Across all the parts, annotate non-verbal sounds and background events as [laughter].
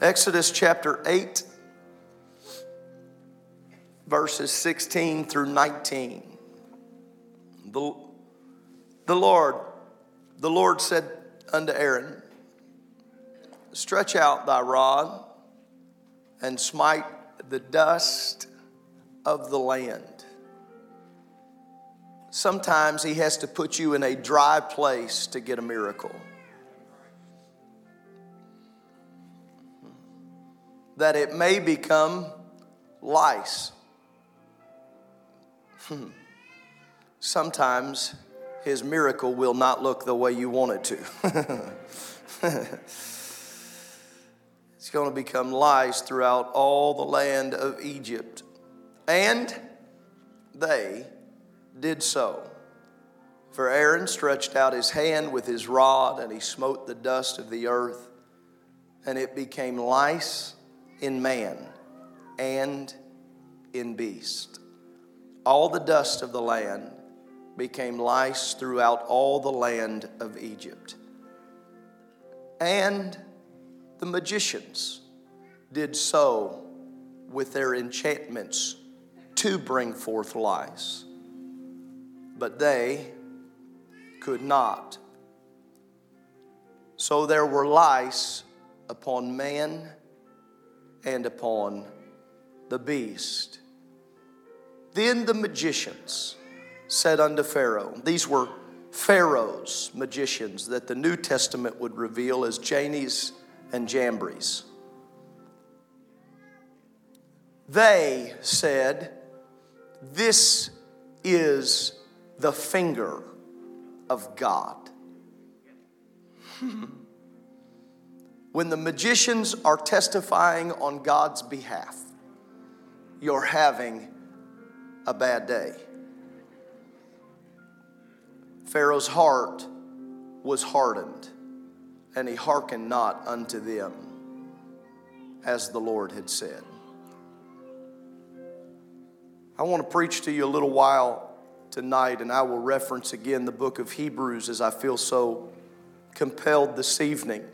Exodus chapter 8, verses 16 through 19. The, the Lord, the Lord said unto Aaron, Stretch out thy rod and smite the dust of the land. Sometimes he has to put you in a dry place to get a miracle. That it may become lice. Hmm. Sometimes his miracle will not look the way you want it to. [laughs] it's going to become lice throughout all the land of Egypt. And they did so. For Aaron stretched out his hand with his rod, and he smote the dust of the earth, and it became lice in man and in beast. All the dust of the land became lice throughout all the land of Egypt. And the magicians did so with their enchantments to bring forth lice. But they could not. So there were lice upon man and upon the beast. Then the magicians said unto Pharaoh, These were Pharaoh's magicians that the New Testament would reveal as Jannes and Jambres. They said, This is the finger of God. [laughs] when the magicians are testifying on God's behalf, you're having a bad day. Pharaoh's heart was hardened, and he hearkened not unto them, as the Lord had said. I want to preach to you a little while tonight, and I will reference again the book of Hebrews as I feel so compelled this evening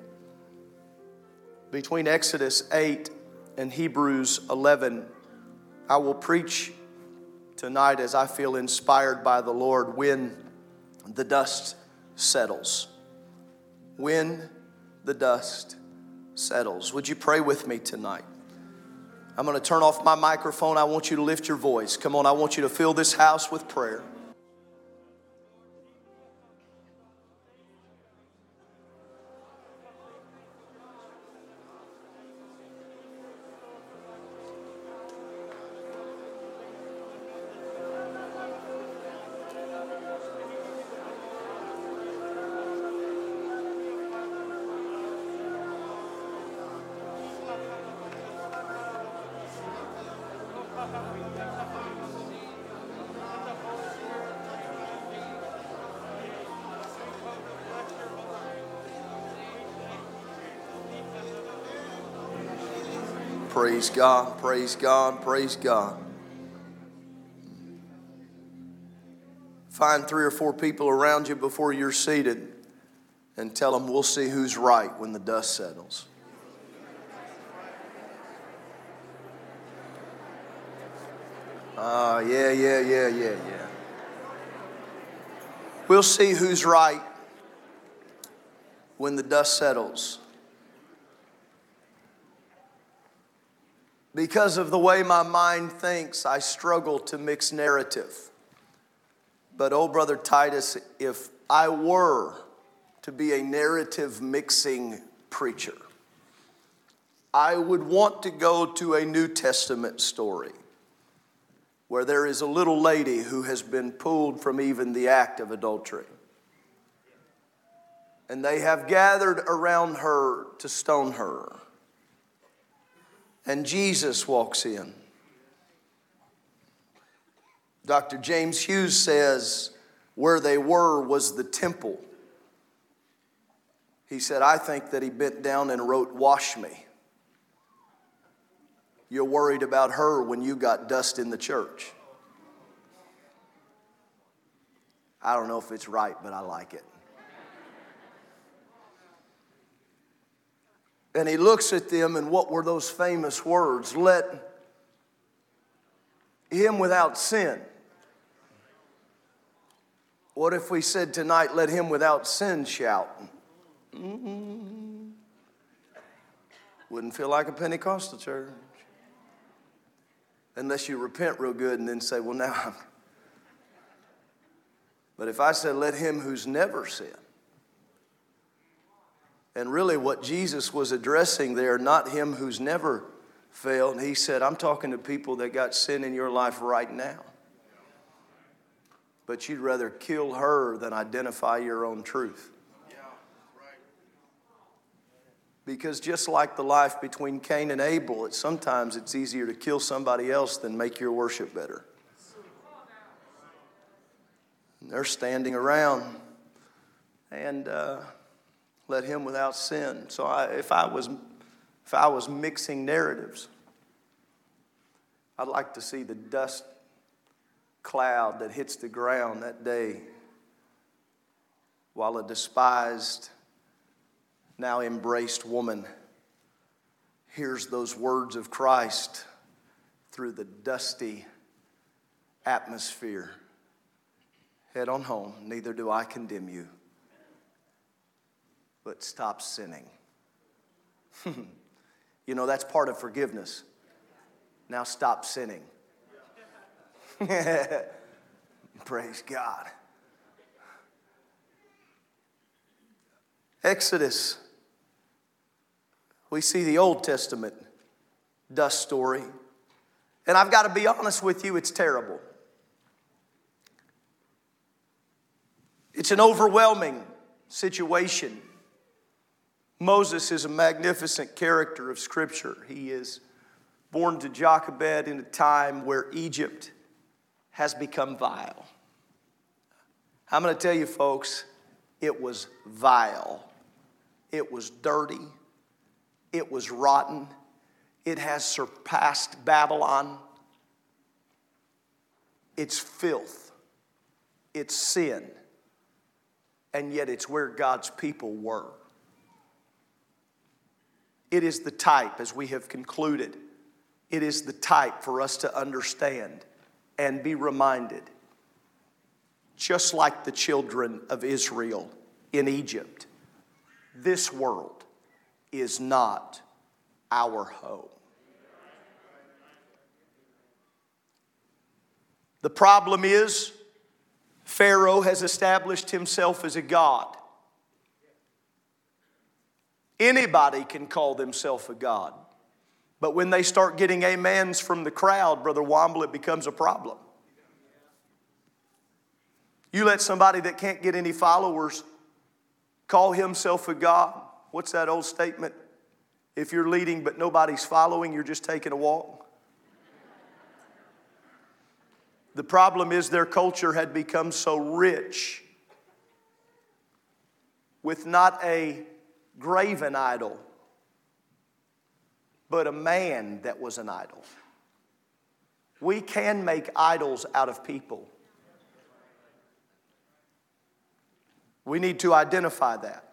between Exodus 8 and Hebrews 11, I will preach tonight as I feel inspired by the Lord when the dust settles. When the dust settles. Would you pray with me tonight? I'm going to turn off my microphone. I want you to lift your voice. Come on, I want you to fill this house with prayer. Praise God, praise God, praise God. Find three or four people around you before you're seated and tell them we'll see who's right when the dust settles. Ah, uh, yeah, yeah, yeah, yeah, yeah. We'll see who's right when the dust settles. Because of the way my mind thinks, I struggle to mix narrative. But, oh, Brother Titus, if I were to be a narrative mixing preacher, I would want to go to a New Testament story where there is a little lady who has been pulled from even the act of adultery. And they have gathered around her to stone her. And Jesus walks in. Dr. James Hughes says where they were was the temple. He said, I think that he bent down and wrote, Wash me. You're worried about her when you got dust in the church. I don't know if it's right, but I like it. And he looks at them, and what were those famous words? Let him without sin. What if we said tonight, let him without sin shout? Mm-hmm. Wouldn't feel like a Pentecostal church. Unless you repent real good and then say, well, now I'm. But if I said, let him who's never sinned, and really what Jesus was addressing there, not him who's never failed, he said, I'm talking to people that got sin in your life right now. But you'd rather kill her than identify your own truth. Because just like the life between Cain and Abel, it's sometimes it's easier to kill somebody else than make your worship better. And they're standing around and uh, let him without sin. So I, if I was if I was mixing narratives, I'd like to see the dust cloud that hits the ground that day while a despised now embraced woman hears those words of Christ through the dusty atmosphere. Head on home, neither do I condemn you, but stop sinning. [laughs] you know, that's part of forgiveness. Now stop sinning. [laughs] Praise God. Exodus we see the Old Testament dust story. And I've got to be honest with you, it's terrible. It's an overwhelming situation. Moses is a magnificent character of Scripture. He is born to Jochebed in a time where Egypt has become vile. I'm going to tell you, folks, it was vile, it was dirty, it was rotten. It has surpassed Babylon. It's filth. It's sin. And yet it's where God's people were. It is the type, as we have concluded, it is the type for us to understand and be reminded, just like the children of Israel in Egypt, this world is not our home. The problem is, Pharaoh has established himself as a god. Anybody can call themselves a god. But when they start getting amens from the crowd, Brother Womble, it becomes a problem. You let somebody that can't get any followers call himself a god, What's that old statement? If you're leading but nobody's following, you're just taking a walk. The problem is their culture had become so rich with not a graven idol, but a man that was an idol. We can make idols out of people. We need to identify that.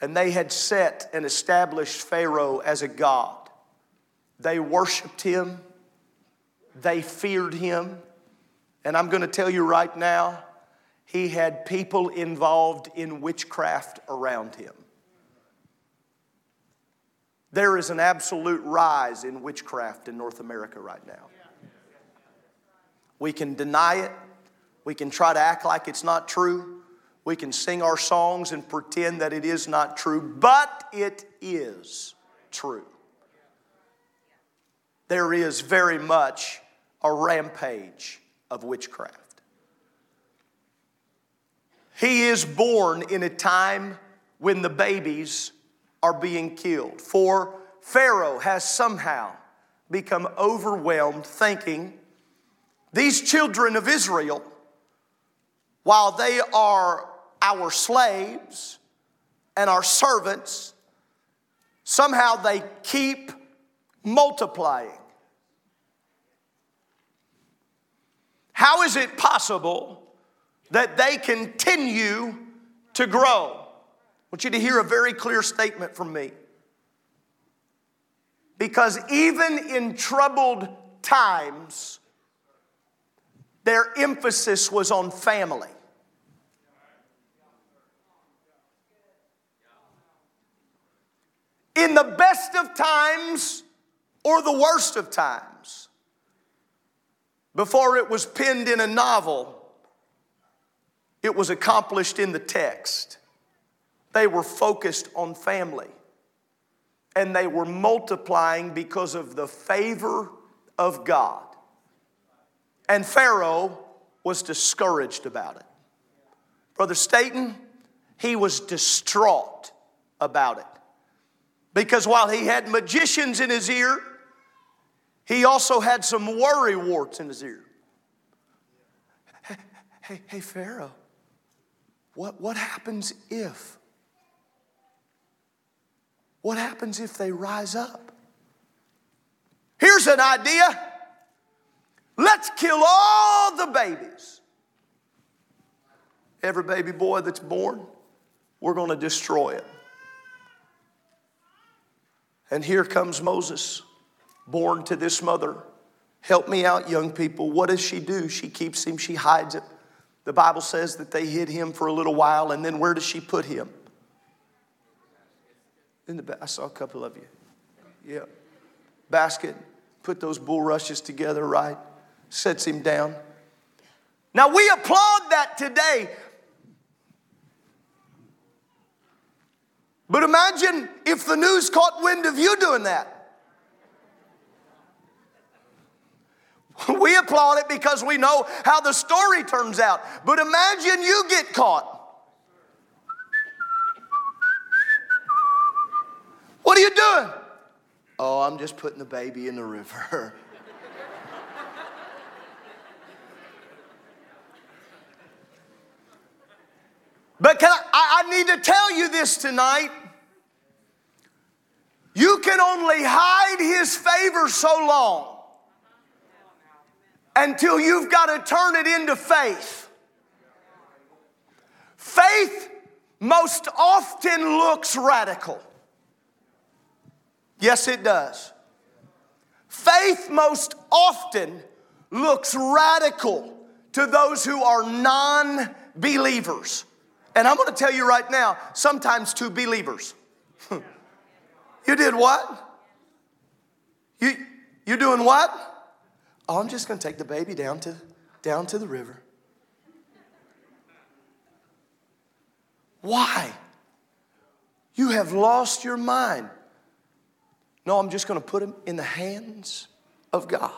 And they had set and established Pharaoh as a god. They worshiped him, they feared him. And I'm going to tell you right now, he had people involved in witchcraft around him. There is an absolute rise in witchcraft in North America right now. We can deny it, we can try to act like it's not true. We can sing our songs and pretend that it is not true, but it is true. There is very much a rampage of witchcraft. He is born in a time when the babies are being killed. For Pharaoh has somehow become overwhelmed, thinking these children of Israel, while they are our slaves and our servants, somehow they keep multiplying. How is it possible that they continue to grow? I want you to hear a very clear statement from me. Because even in troubled times, their emphasis was on family. In the best of times or the worst of times, before it was penned in a novel, it was accomplished in the text. They were focused on family and they were multiplying because of the favor of God. And Pharaoh was discouraged about it. Brother Staten, he was distraught about it. Because while he had magicians in his ear, he also had some worry warts in his ear. Hey, hey, hey Pharaoh, what, what happens if? What happens if they rise up? Here's an idea. Let's kill all the babies. Every baby boy that's born, we're going to destroy it. And here comes Moses, born to this mother. Help me out, young people. What does she do? She keeps him, she hides it. The Bible says that they hid him for a little while, and then where does she put him? In the I saw a couple of you. Yeah. Basket, put those bulrushes together right, sets him down. Now we applaud that today. But imagine if the news caught wind of you doing that. [laughs] We applaud it because we know how the story turns out. But imagine you get caught. What are you doing? Oh, I'm just putting the baby in the river. [laughs] but can I, I need to tell you this tonight. You can only hide his favor so long until you've got to turn it into faith. Faith most often looks radical. Yes, it does. Faith most often looks radical to those who are non believers. And I'm going to tell you right now, sometimes to believers. [laughs] you did what? You, you doing what? I'm just going to take the baby down to, down to the river. Why? You have lost your mind. No, I'm just going to put him in the hands of God.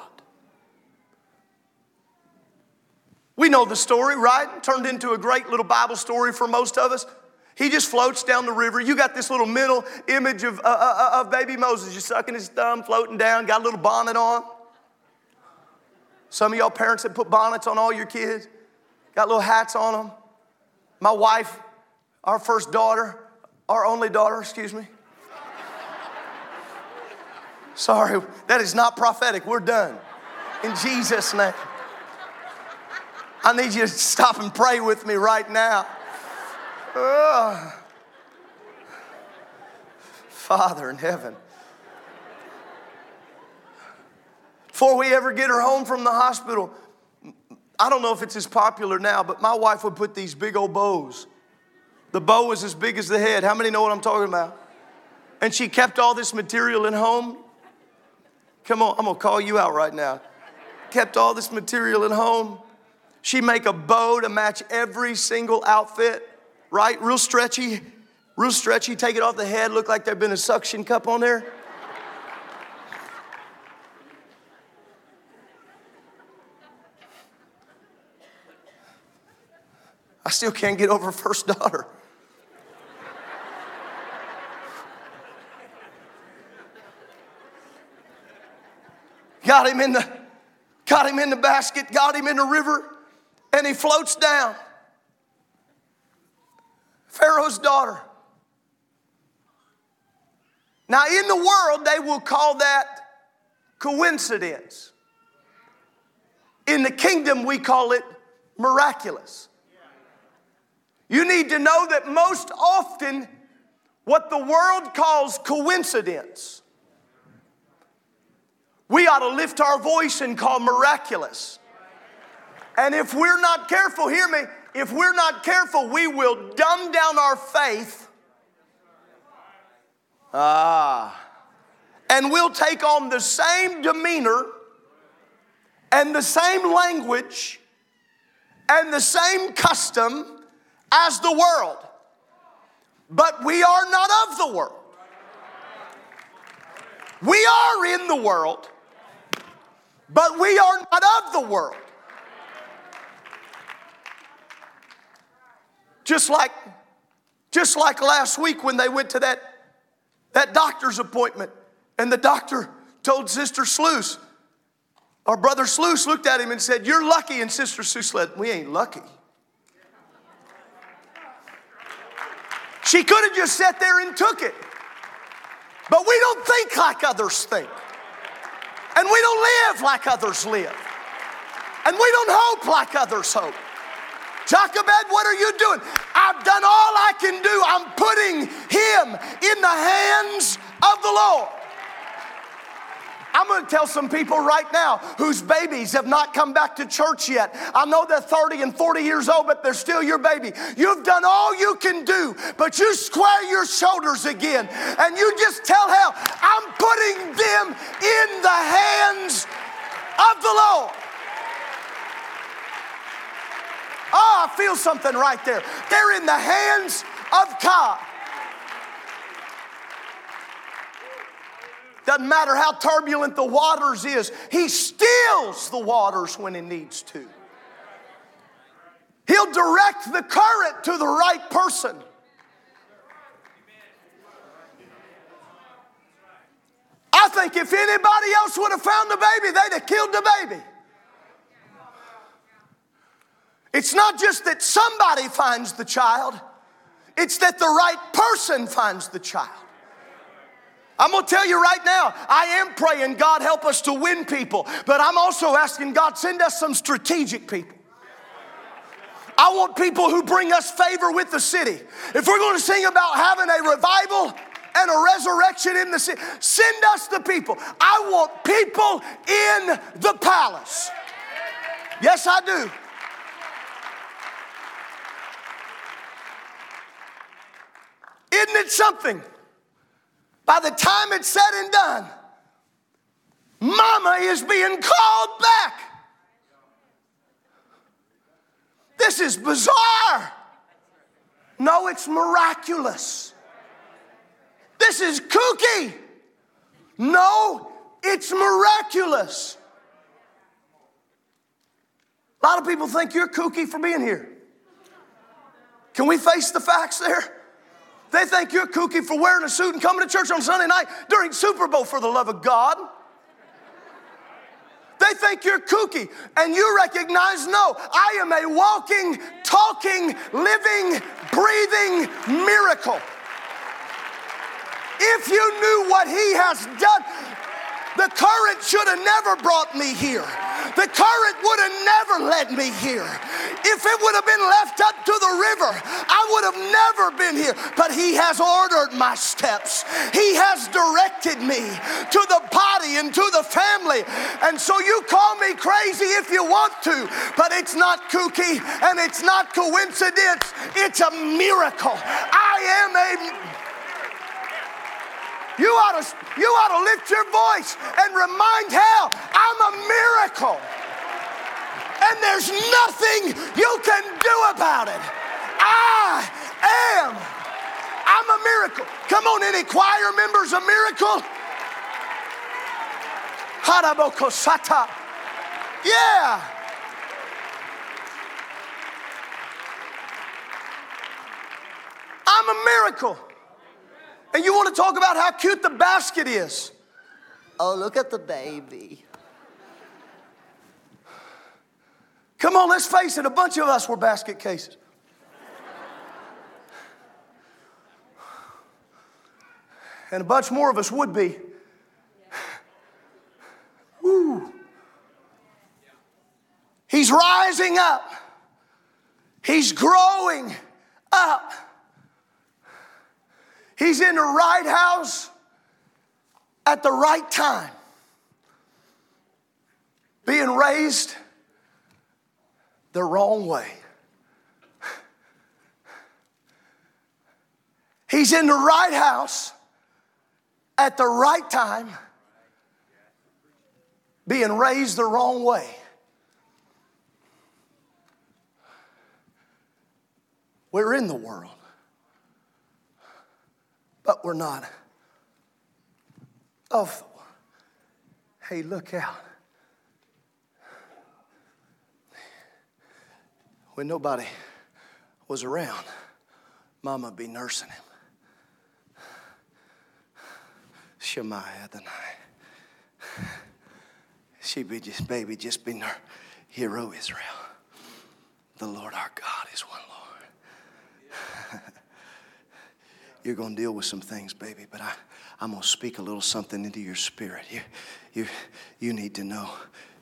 We know the story, right? Turned into a great little Bible story for most of us. He just floats down the river. You got this little mental image of, uh, uh, uh, of baby Moses just sucking his thumb, floating down, got a little bonnet on. Some of y'all parents that put bonnets on all your kids, got little hats on them. My wife, our first daughter, our only daughter, excuse me, Sorry, that is not prophetic. We're done. In Jesus' name. I need you to stop and pray with me right now. Oh. Father in heaven. Before we ever get her home from the hospital, I don't know if it's as popular now, but my wife would put these big old bows. The bow was as big as the head. How many know what I'm talking about? And she kept all this material at home. Come on, I'm gonna call you out right now. Kept all this material at home. She make a bow to match every single outfit, right? Real stretchy, real stretchy. Take it off the head, look like there'd been a suction cup on there. Still can't get over first daughter. got him in the got him in the basket, got him in the river, and he floats down. Pharaoh's daughter. Now, in the world, they will call that coincidence. In the kingdom, we call it miraculous. You need to know that most often, what the world calls coincidence, we ought to lift our voice and call miraculous. And if we're not careful, hear me, if we're not careful, we will dumb down our faith. Ah. And we'll take on the same demeanor and the same language and the same custom as the world. But we are not of the world. We are in the world, but we are not of the world. Just like, just like last week when they went to that, that doctor's appointment, and the doctor told Sister Sluice, our brother Sluice looked at him and said, You're lucky. And Sister Sluice said, We ain't lucky. She could have just sat there and took it. But we don't think like others think. And we don't live like others live. And we don't hope like others hope. Jochebed, what are you doing? I've done all I can do. I'm putting him in the hands of the Lord. I'm going to tell some people right now whose babies have not come back to church yet. I know they're 30 and 40 years old, but they're still your baby. You've done all you can do, but you square your shoulders again and you just tell hell, I'm putting them in the hands of the Lord. Oh, I feel something right there. They're in the hands of God. Doesn't matter how turbulent the waters is, he stills the waters when he needs to. He'll direct the current to the right person. I think if anybody else would have found the baby, they'd have killed the baby. It's not just that somebody finds the child, it's that the right person finds the child. I'm gonna tell you right now, I am praying, God help us to win people, but I'm also asking God, send us some strategic people. I want people who bring us favor with the city. If we're gonna sing about having a revival, and a resurrection in the city. Send us the people. I want people in the palace. Yes, I do. Isn't it something? By the time it's said and done, mama is being called back. This is bizarre. No, it's miraculous. This is kooky. No, it's miraculous. A lot of people think you're kooky for being here. Can we face the facts there? They think you're kooky for wearing a suit and coming to church on Sunday night during Super Bowl for the love of God. They think you're kooky, and you recognize no, I am a walking, talking, living, breathing miracle. If you knew what He has done, the current should have never brought me here. The current would have never led me here. If it would have been left up to the river, I would have never been here. But He has ordered my steps, He has directed me to the body and to the family. And so you call me crazy if you want to, but it's not kooky and it's not coincidence, it's a miracle. I am a you ought to, you ought to lift your voice and remind hell, I'm a miracle. And there's nothing you can do about it. I am. I'm a miracle. Come on, any choir members, a miracle? Harabokosata. Yeah. I'm a miracle. And you want to talk about how cute the basket is. Oh, look at the baby. Come on, let's face it, a bunch of us were basket cases. And a bunch more of us would be. Woo. He's rising up. He's growing up. He's in the right house at the right time. Being raised the wrong way. He's in the right house at the right time, being raised the wrong way. We're in the world, but we're not oh, of the world. Hey, look out. When nobody was around, Mama be nursing him. Shema Adonai. She'd be just, baby, just be her hero Israel. The Lord our God is one Lord. You're going to deal with some things, baby, but I, I'm going to speak a little something into your spirit. You, you, you need to know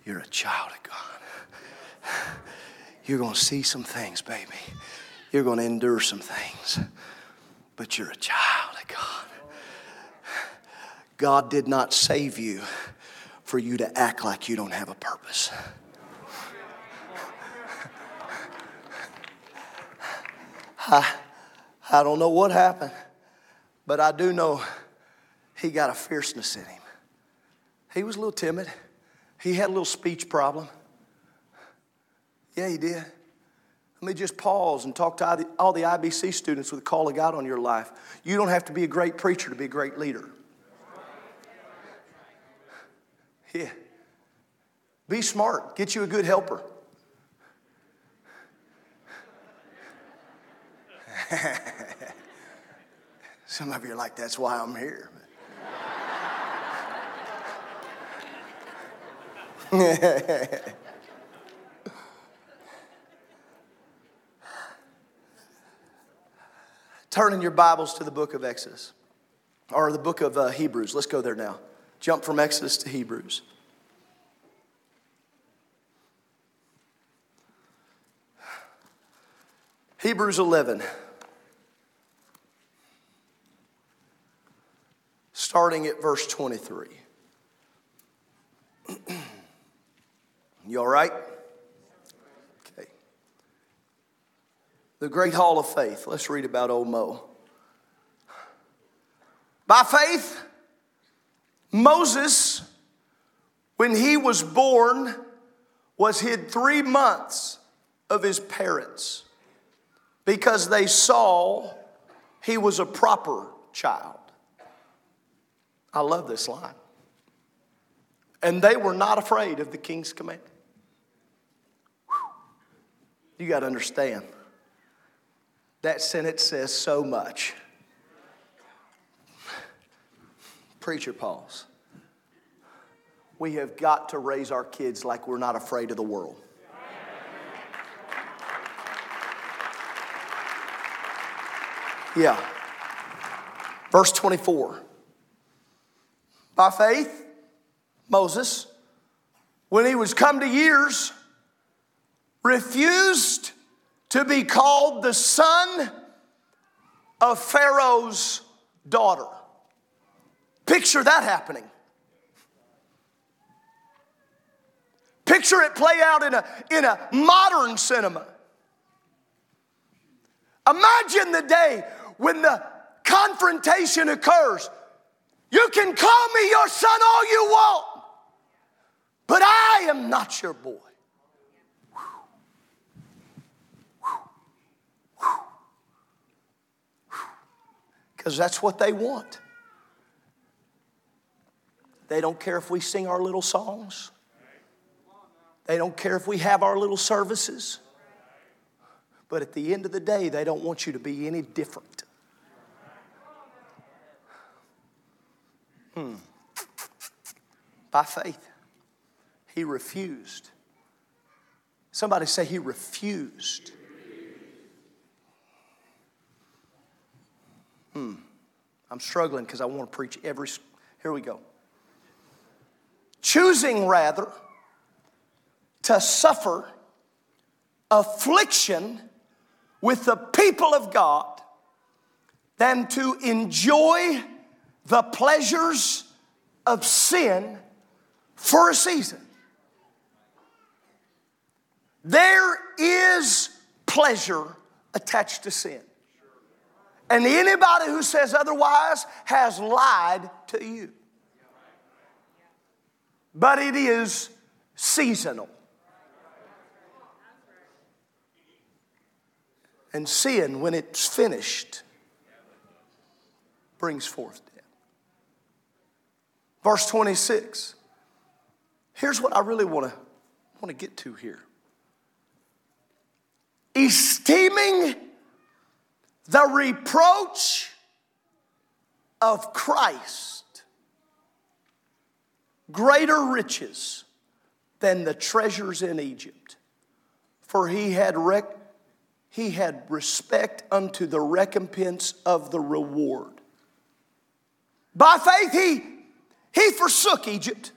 you're a child of God. You're going to see some things, baby. You're going to endure some things, but you're a child of God. God did not save you for you to act like you don't have a purpose. I, I don't know what happened, but I do know he got a fierceness in him. He was a little timid. He had a little speech problem. Yeah, he did. Let me just pause and talk to all the IBC students with the call of God on your life. You don't have to be a great preacher to be a great leader. Yeah. Be smart. Get you a good helper. [laughs] Some of you are like, that's why I'm here. [laughs] Turning your Bibles to the book of Exodus or the book of uh, Hebrews. Let's go there now. Jump from Exodus to Hebrews. Hebrews 11. Starting at verse 23. you all right? Okay. The Great Hall of Faith. Let's read about old Mo. By faith, Moses, when he was born, was hid three months of his parents because they saw he was a proper child. I love this line. And they were not afraid of the king's command. You got to understand, that sentence says so much. Preacher pause. We have got to raise our kids like we're not afraid of the world. Yeah. Verse 24. By faith, Moses, when he was come to years, refused to be called the son of Pharaoh's daughter. Picture that happening. Picture it play out in a, in a modern cinema. Imagine the day when the confrontation occurs. You can call me your son all you want, but I am not your boy. Because that's what they want. They don't care if we sing our little songs. They don't care if we have our little services. But at the end of the day, they don't want you to be any different. By faith, he refused. Somebody say he refused. Hmm. I'm struggling because I want to preach every. Here we go. Choosing rather to suffer affliction with the people of God than to enjoy the pleasures of sin for a season. There is pleasure attached to sin. And anybody who says otherwise has lied to you. But it is seasonal. And sin, when it's finished, brings forth. Verse 26. Here's what I really want to want to get to here. Esteeming the reproach of Christ greater riches than the treasures in Egypt, for he had rec- he had respect unto the recompense of the reward. By faith, he, he forsook Egypt,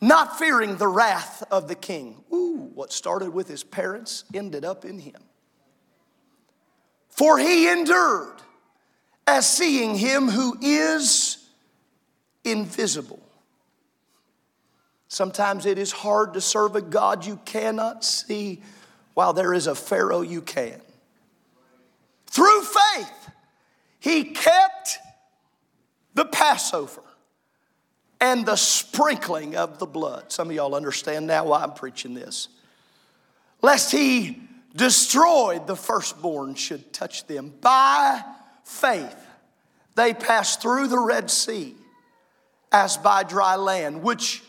not fearing the wrath of the king. Ooh, what started with his parents ended up in him. For he endured as seeing him who is invisible. Sometimes it is hard to serve a God you cannot see while there is a Pharaoh you can. Through faith, he kept the Passover and the sprinkling of the blood. Some of y'all understand now why I'm preaching this. Lest he destroyed the firstborn should touch them. By faith, they passed through the Red Sea as by dry land, which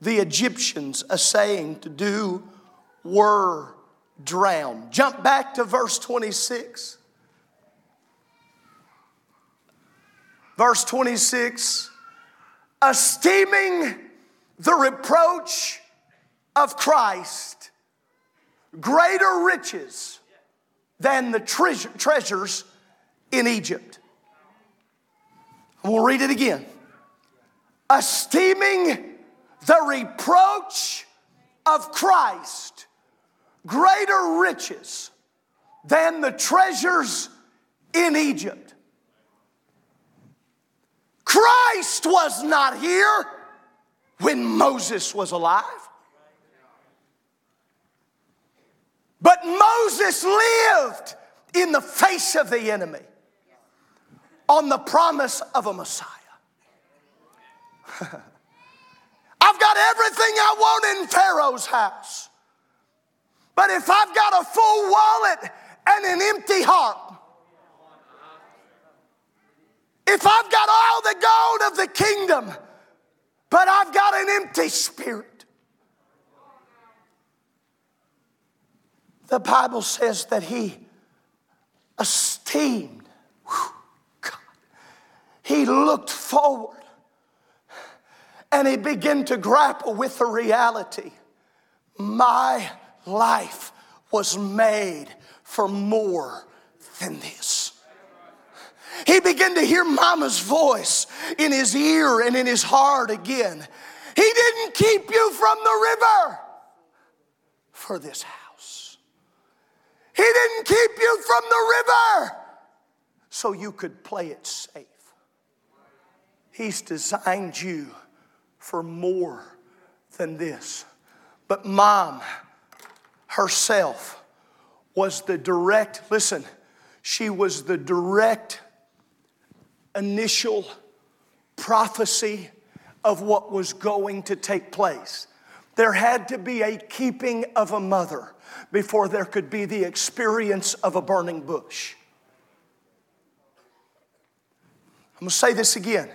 the Egyptians, essaying to do, were drowned. Jump back to verse 26. Verse 26 esteeming the reproach of Christ greater riches than the treasure, treasures in Egypt. Gonna read it again. Esteeming the reproach of Christ greater riches than the treasures in Egypt. Christ was not here when Moses was alive. But Moses lived in the face of the enemy on the promise of a Messiah. [laughs] I've got everything I want in Pharaoh's house. But if I've got a full wallet and an empty heart, if I've got all the gold of the kingdom, but I've got an empty spirit, the Bible says that he esteemed, whew, God, he looked forward and he began to grapple with the reality. My life was made for more than this. He began to hear mama's voice in his ear and in his heart again. He didn't keep you from the river for this house. He didn't keep you from the river so you could play it safe. He's designed you for more than this. But mom herself was the direct, listen, she was the direct initial prophecy of what was going to take place. There had to be a keeping of a mother before there could be the experience of a burning bush. I'm gonna say this again.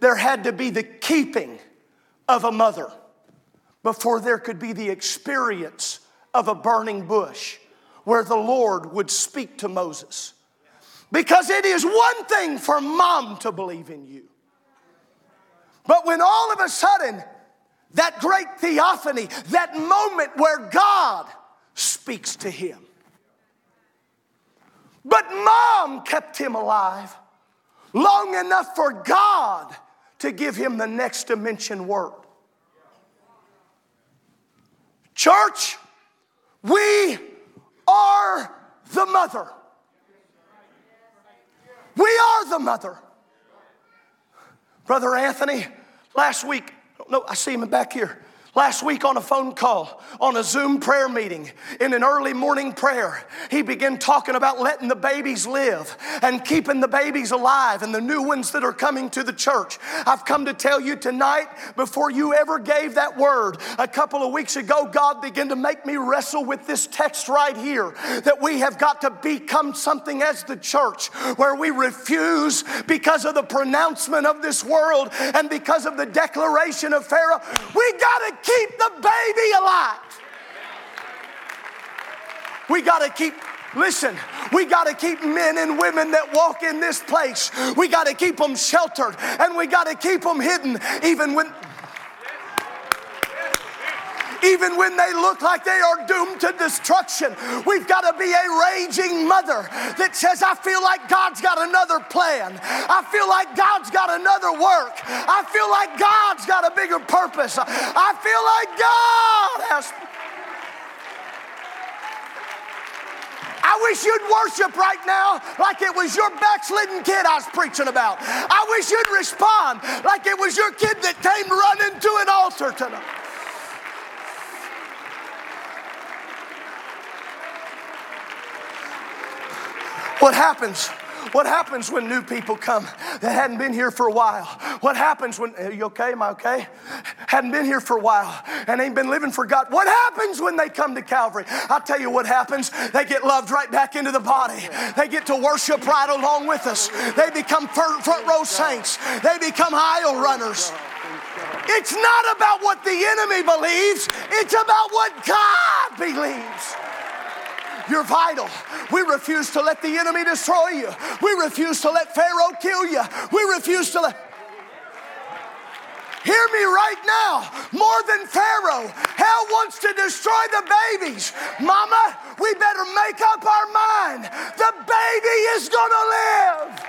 There had to be the keeping of a mother before there could be the experience of a burning bush where the Lord would speak to Moses. Because it is one thing for mom to believe in you, But when all of a sudden, that great theophany, that moment where God speaks to him. But mom kept him alive long enough for God to give him the next dimension word. Church, we are the mother. We are the mother. Brother Anthony, last week, no, I see him back here. Last week on a phone call, on a Zoom prayer meeting, in an early morning prayer, he began talking about letting the babies live and keeping the babies alive and the new ones that are coming to the church. I've come to tell you tonight, before you ever gave that word, a couple of weeks ago, God began to make me wrestle with this text right here that we have got to become something as the church where we refuse because of the pronouncement of this world and because of the declaration of Pharaoh. We got to keep the baby alive. We got to keep Listen, we got to keep men and women that walk in this place. We got to keep them sheltered and we got to keep them hidden even when even when they look like they are doomed to destruction. We've got to be a raging mother that says, I feel like God's got another plan. I feel like God's got another work. I feel like God's got a bigger purpose. I feel like God has. I wish you'd worship right now like it was your backslidden kid I was preaching about. I wish you'd respond like it was your kid that came running to an altar tonight. What happens? What happens when new people come that hadn't been here for a while? What happens when, are you okay? Am I okay? Hadn't been here for a while and ain't been living for God. What happens when they come to Calvary? I'll tell you what happens. They get loved right back into the body. They get to worship right along with us. They become front row saints. They become aisle runners. It's not about what the enemy believes, it's about what God believes. You're vital. We refuse to let the enemy destroy you. We refuse to let Pharaoh kill you. We refuse to let. Hear me right now. More than Pharaoh, hell wants to destroy the babies. Mama, we better make up our mind. The baby is going to live.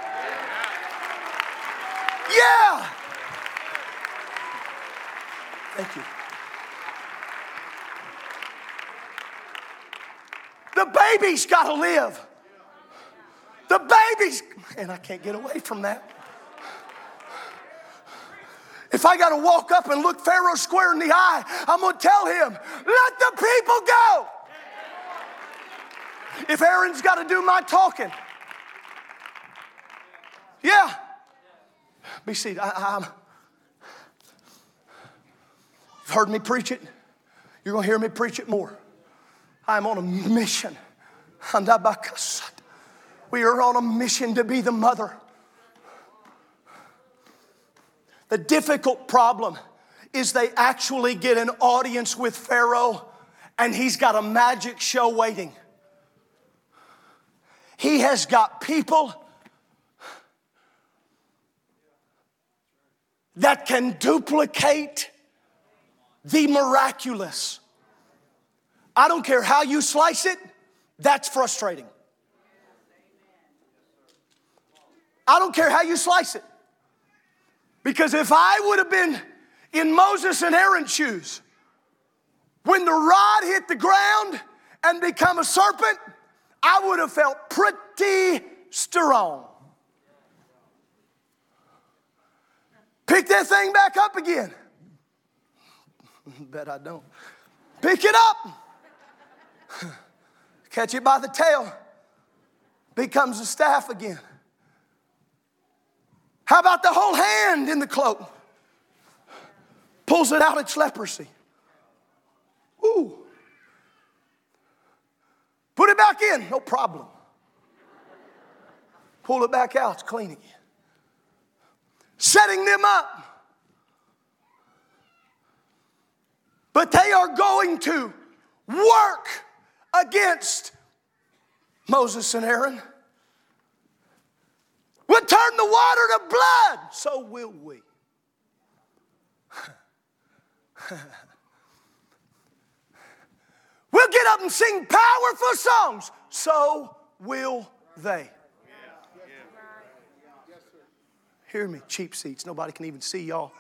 Yeah. Thank you. The baby's got to live. The baby's, and I can't get away from that. If I got to walk up and look Pharaoh square in the eye, I'm going to tell him, let the people go. If Aaron's got to do my talking, yeah. Be seated. I, am You've heard me preach it. You're going to hear me preach it more. I'm on a mission. We are on a mission to be the mother. The difficult problem is they actually get an audience with Pharaoh and he's got a magic show waiting. He has got people that can duplicate the miraculous. I don't care how you slice it, that's frustrating. I don't care how you slice it. Because if I would have been in Moses and Aaron's shoes, when the rod hit the ground and become a serpent, I would have felt pretty strong. Pick that thing back up again. [laughs] Bet I don't. Pick it up [sighs] catch it by the tail, becomes a staff again. How about the whole hand in the cloak? Pulls it out, it's leprosy. Ooh. Put it back in, no problem. Pull it back out, it's clean again. Setting them up. But they are going to work against Moses and Aaron. We'll turn the water to blood, so will we. [laughs] we'll get up and sing powerful songs. So will they. Hear me, cheap seats. Nobody can even see y'all.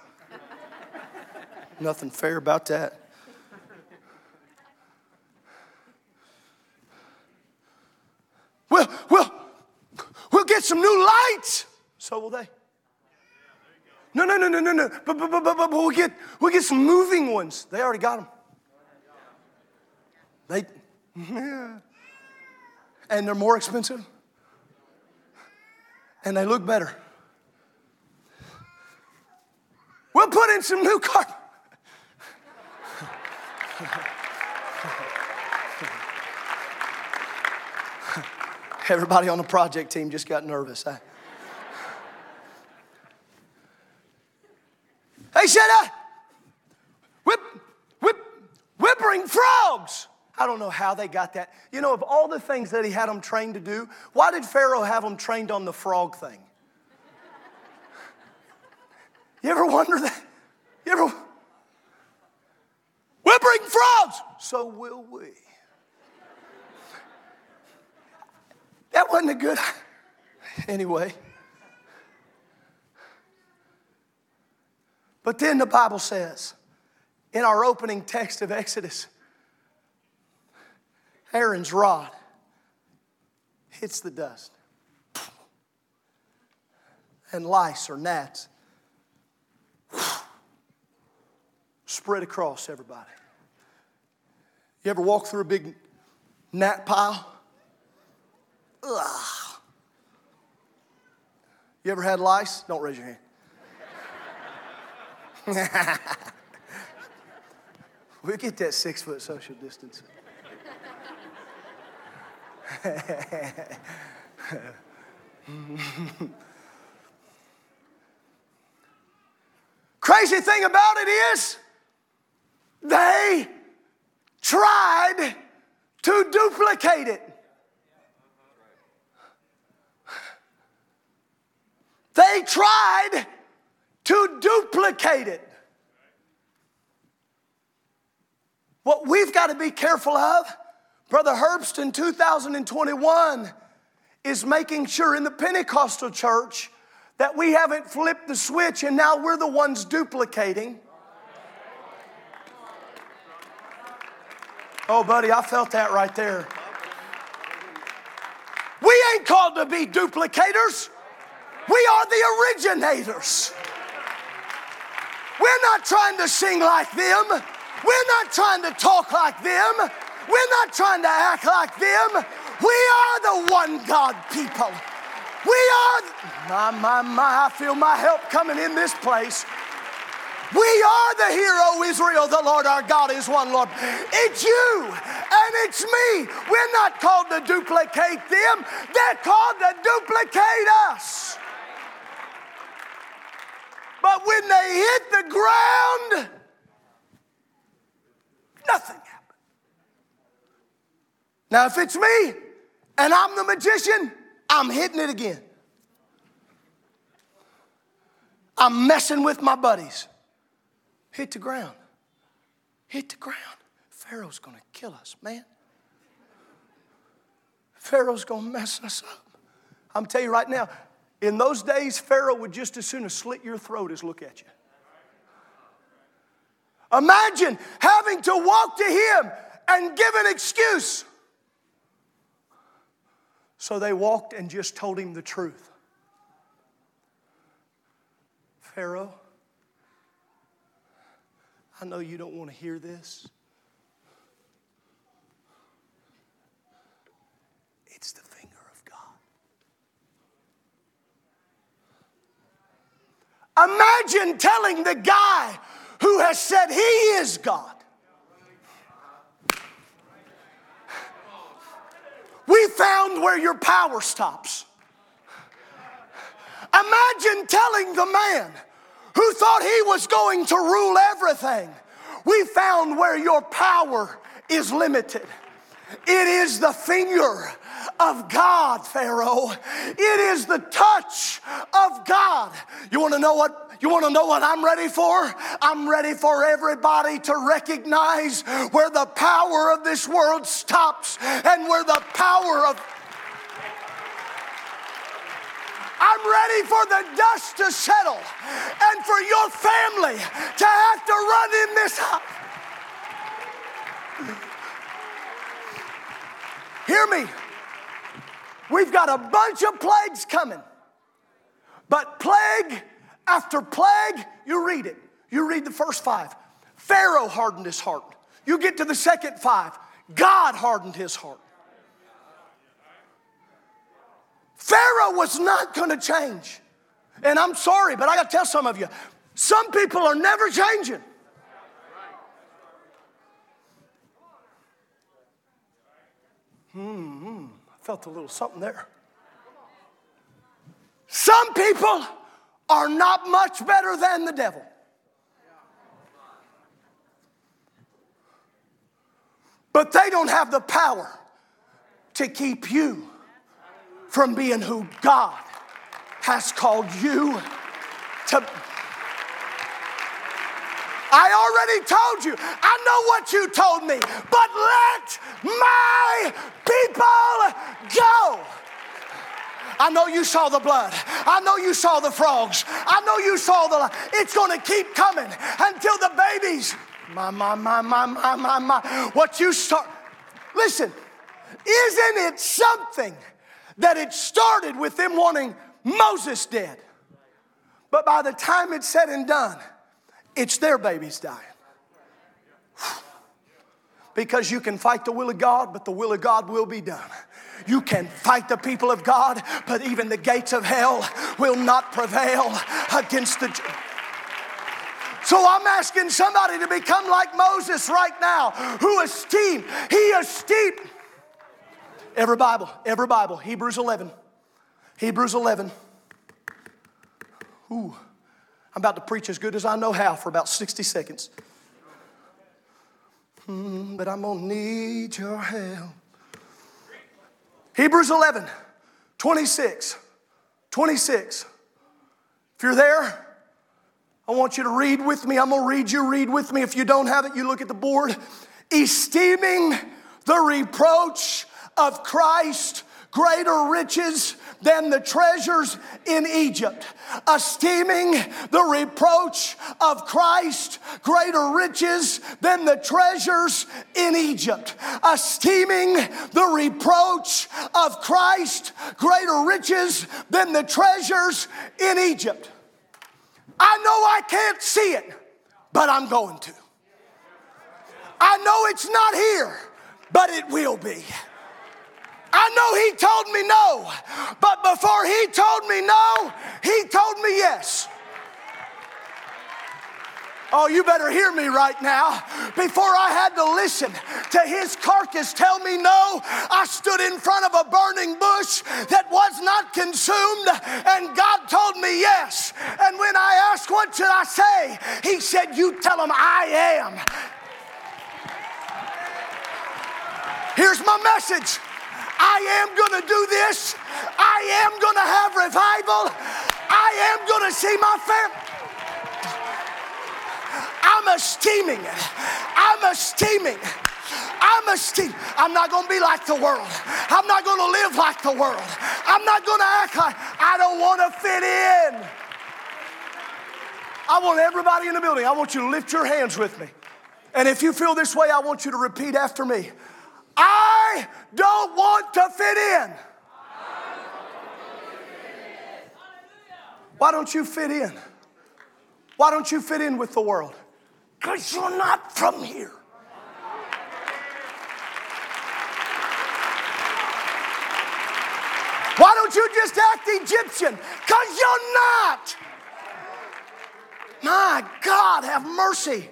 [laughs] Nothing fair about that. We'll, we'll, we'll get some new lights. So will they. No, no, no, no, no, no. But, but, but, but, but we'll, get, we'll get some moving ones. They already got them. They, yeah. And they're more expensive. And they look better. We'll put in some new carpet. [laughs] Everybody on the project team just got nervous. Hey, uh, whip, whip, whippering frogs. I don't know how they got that. You know, of all the things that he had them trained to do, why did Pharaoh have them trained on the frog thing? You ever wonder that? You ever? Whippering frogs. So will we. That wasn't a good. [laughs] Anyway. But then the Bible says, in our opening text of Exodus, Aaron's rod hits the dust. And lice or gnats spread across everybody. You ever walk through a big gnat pile? Ugh. You ever had lice? Don't raise your hand. [laughs] we get that six foot social distance. Crazy thing about it is, they tried to duplicate it. They tried to duplicate it. What we've got to be careful of, Brother Herbst in 2021 is making sure in the Pentecostal church that we haven't flipped the switch and now we're the ones duplicating. Oh, buddy, I felt that right there. We ain't called to be duplicators. We are the originators. We're not trying to sing like them. We're not trying to talk like them. We're not trying to act like them. We are the one God people. We are, my, my, my, I feel my help coming in this place. We are the hero, Israel. The Lord our God is one Lord. It's you and it's me. We're not called to duplicate them, they're called to duplicate us. But when they hit the ground, nothing happened. Now, if it's me and I'm the magician, I'm hitting it again. I'm messing with my buddies. Hit the ground. Hit the ground. Pharaoh's gonna kill us, man. Pharaoh's gonna mess us up. I'm telling you right now, in those days, Pharaoh would just as soon as slit your throat as look at you. Imagine having to walk to him and give an excuse. So they walked and just told him the truth. Pharaoh, I know you don't want to hear this. It's the finger of God. Imagine telling the guy who has said he is God. We found where your power stops. Imagine telling the man who thought he was going to rule everything, we found where your power is limited. It is the finger of God, Pharaoh. It is the touch of God. You want to know what you want to know what I'm ready for? I'm ready for everybody to recognize where the power of this world stops and where the power of I'm ready for the dust to settle and for your family to have to run in this house. Hear me. We've got a bunch of plagues coming. But plague after plague, you read it. You read the first five. Pharaoh hardened his heart. You get to the second five. God hardened his heart. Pharaoh was not going to change. And I'm sorry, but I got to tell some of you, some people are never changing. Hmm, I felt a little something there. Some people are not much better than the devil. But they don't have the power to keep you from being who God has called you to. I already told you. I know what you told me. But let my people go. I know you saw the blood. I know you saw the frogs. I know you saw the. It's going to keep coming until the babies. My, my, my, my, my, my, my. What you start. Listen, isn't it something that it started with them wanting Moses dead? But by the time it's said and done, it's their babies dying. Because you can fight the will of God, but the will of God will be done. You can fight the people of God, but even the gates of hell will not prevail against the. So I'm asking somebody to become like Moses right now, who esteemed, he esteemed. Every Bible, every Bible, Hebrews 11. Hebrews 11. Ooh, I'm about to preach as good as I know how for about 60 seconds. Mm, but I'm gonna need your help. Hebrews 11, 26. 26. If you're there, I want you to read with me. I'm going to read you, read with me. If you don't have it, you look at the board. Esteeming the reproach of Christ greater riches than the treasures in Egypt, esteeming the reproach of Christ greater riches than the treasures in Egypt, esteeming the reproach of Christ greater riches than the treasures in Egypt. I know I can't see it, but I'm going to. I know it's not here, but it will be. I know he told me no, but before he told me no, he told me yes. Oh, you better hear me right now. Before I had to listen to his carcass tell me no, I stood in front of a burning bush that was not consumed, and God told me yes. And when I asked, What should I say? He said, You tell him I am. Here's my message I am going to do this. I am going to have revival. I am going to see my family. I'm esteeming it. I'm esteeming. I'm esteeming. I'm not going to be like the world. I'm not going to live like the world. I'm not going to act like I don't want to fit in. I want everybody in the building, I want you to lift your hands with me. And if you feel this way, I want you to repeat after me. I don't want to fit in. Why don't you fit in? Why don't you fit in with the world? Because you're not from here. Why don't you just act Egyptian? Because you're not. My God, have mercy.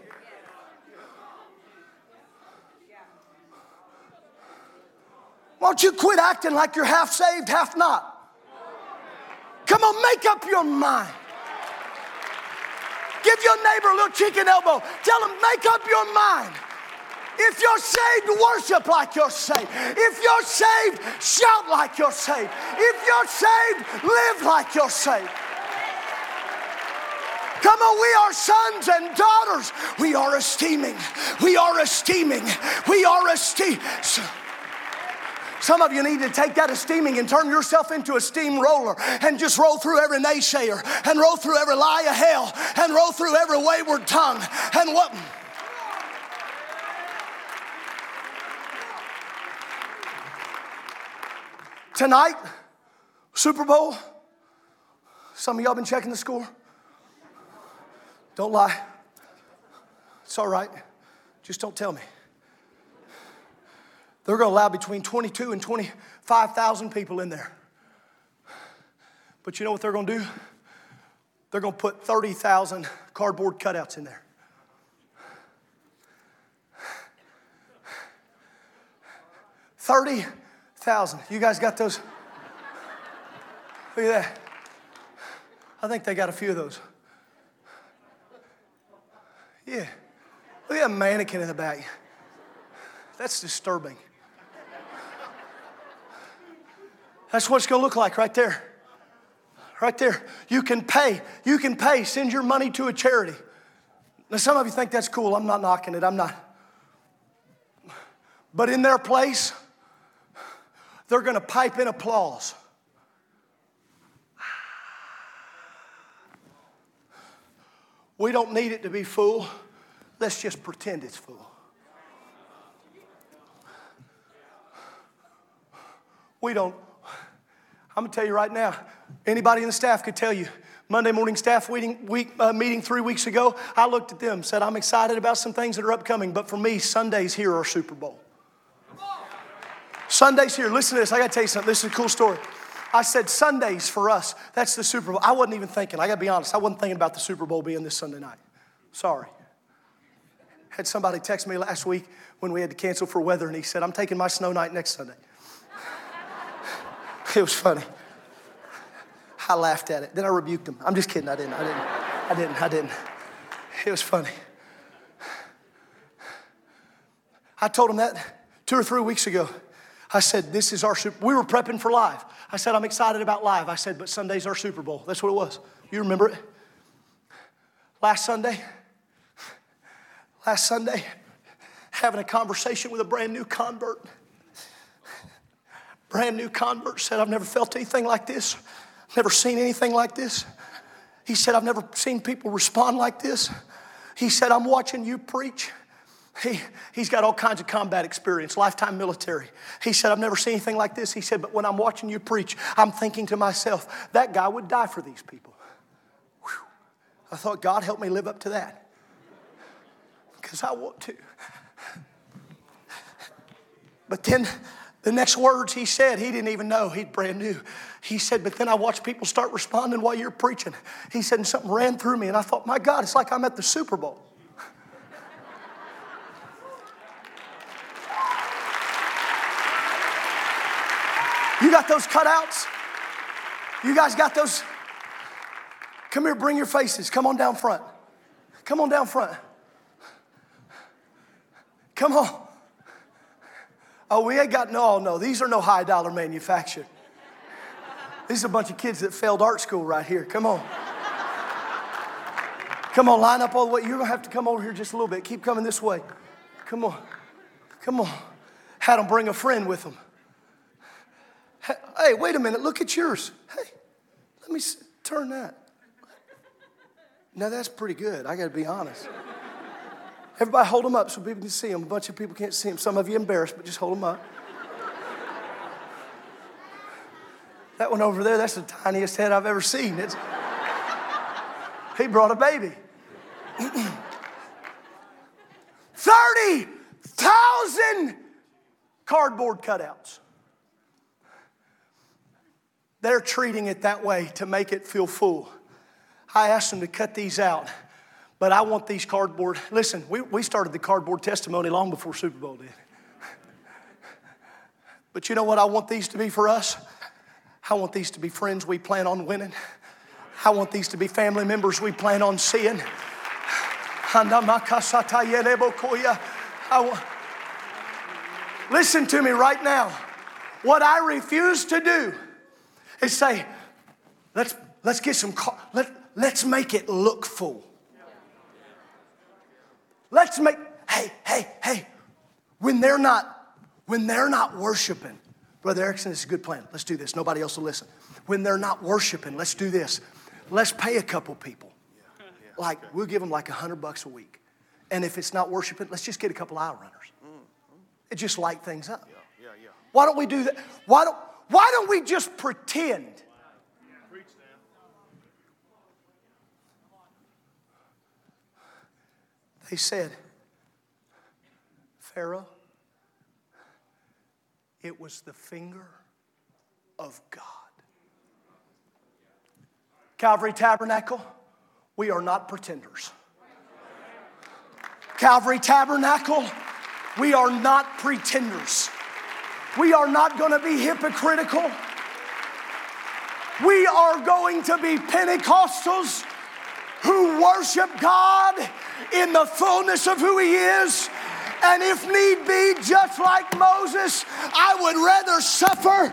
Why don't you quit acting like you're half saved, half not? Come on, make up your mind. Give your neighbor a little cheek and elbow. Tell him, make up your mind. If you're saved, worship like you're saved. If you're saved, shout like you're saved. If you're saved, live like you're saved. Come on, we are sons and daughters. We are esteeming. We are esteeming. We are esteeming. Some of you need to take that esteeming and turn yourself into a steamroller and just roll through every naysayer and roll through every lie of hell and roll through every wayward tongue and what. Tonight, Super Bowl. Some of y'all been checking the score. Don't lie. It's all right. Just don't tell me. They're going to allow between 22 and 25,000 people in there. But you know what they're going to do? They're going to put 30,000 cardboard cutouts in there. Thirty thousand. You guys got those? Look at that. I think they got a few of those. Yeah. Look at that mannequin in the back. That's disturbing. That's what it's going to look like right there. Right there. You can pay. You can pay. Send your money to a charity. Now, some of you think that's cool. I'm not knocking it. I'm not. But in their place, they're going to pipe in applause. We don't need it to be full. Let's just pretend it's full. We don't. I'm going to tell you right now, anybody in the staff could tell you. Monday morning staff meeting, week, uh, meeting three weeks ago, I looked at them, said, I'm excited about some things that are upcoming, but for me, Sundays here are Super Bowl. Sundays here, listen to this. I got to tell you something. This is a cool story. I said Sundays for us, that's the Super Bowl. I wasn't even thinking, I got to be honest, I wasn't thinking about the Super Bowl being this Sunday night. Sorry. Had somebody text me last week when we had to cancel for weather, and he said, I'm taking my snow night next Sunday. [laughs] it was funny. I laughed at it. Then I rebuked him. I'm just kidding. I didn't. I didn't. I didn't. I didn't. It was funny. I told him that two or three weeks ago. I said, This is our Super We were prepping for live. I said, I'm excited about live. I said, But Sunday's our Super Bowl. That's what it was. You remember it? Last Sunday, last Sunday, having a conversation with a brand new convert. Brand new convert said, I've never felt anything like this, never seen anything like this. He said, I've never seen people respond like this. He said, I'm watching you preach. He, he's got all kinds of combat experience, lifetime military. He said, I've never seen anything like this. He said, but when I'm watching you preach, I'm thinking to myself, that guy would die for these people. Whew. I thought, God, help me live up to that. Because I want to. But then the next words he said, he didn't even know. He's brand new. He said, but then I watched people start responding while you're preaching. He said, and something ran through me, and I thought, my God, it's like I'm at the Super Bowl. [laughs] You got those cutouts? You guys got those? Come here, bring your faces. Come on down front. Come on down front. Come on. Oh, we ain't got no, oh, no, these are no high dollar manufactured. These are a bunch of kids that failed art school right here. Come on. Come on, line up all the way. You're gonna have to come over here just a little bit. Keep coming this way. Come on. Come on. Had them bring a friend with them. Hey, wait a minute, look at yours. Hey, let me turn that. Now that's pretty good, I gotta be honest. Everybody hold them up so people can see them. A bunch of people can't see them. Some of you embarrassed, but just hold them up. that one over there, that's the tiniest head I've ever seen. It's, he brought a baby. [clears throat] 30,000 cardboard cutouts. They're treating it that way to make it feel full. I asked them to cut these out, but I want these cardboard. Listen, we, we started the cardboard testimony long before Super Bowl did. But you know what I want these to be for us? I want these to be friends we plan on winning. I want these to be family members we plan on seeing. I Listen to me right now. What I refuse to do is say, let's, let's get some, car- let, let's make it look full. Let's make, hey, hey, hey, when they're not, when they're not worshiping, Brother Erickson, this is a good plan. Let's do this. Nobody else will listen. When they're not worshiping, let's do this. Let's pay a couple people. Like, we'll give them like a hundred bucks a week. And if it's not worshiping, let's just get a couple aisle runners. It just light things up. Why don't we do that? Why don't, why don't we just pretend? They said, Pharaoh, it was the finger of God. Calvary Tabernacle, we are not pretenders. Calvary Tabernacle, we are not pretenders. We are not going to be hypocritical. We are going to be Pentecostals who worship God in the fullness of who He is. And if need be, just like Moses, I would rather suffer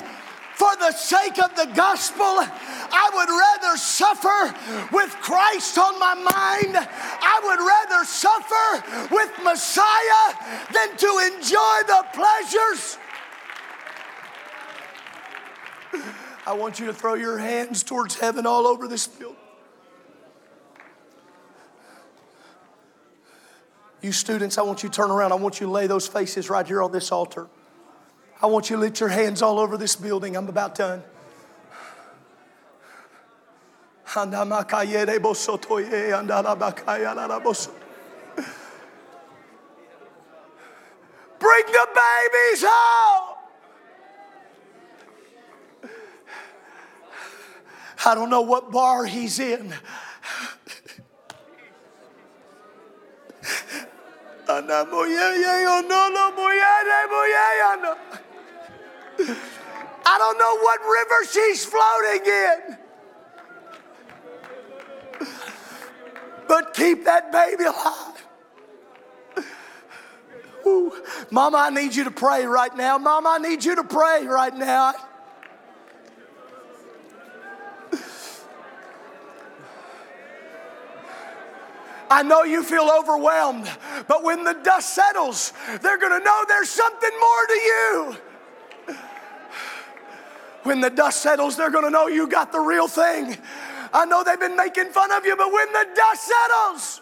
for the sake of the gospel. I would rather suffer with Christ on my mind. I would rather suffer with Messiah than to enjoy the pleasures. I want you to throw your hands towards heaven all over this building. You students, I want you to turn around. I want you to lay those faces right here on this altar. I want you to lift your hands all over this building. I'm about done. Bring the babies home. I don't know what bar he's in. I don't know what river she's floating in. But keep that baby alive. Ooh. Mama, I need you to pray right now. Mama, I need you to pray right now. I know you feel overwhelmed, but when the dust settles, they're going to know there's something more to you. When the dust settles, they're going to know you got the real thing. I know they've been making fun of you, but when the dust settles,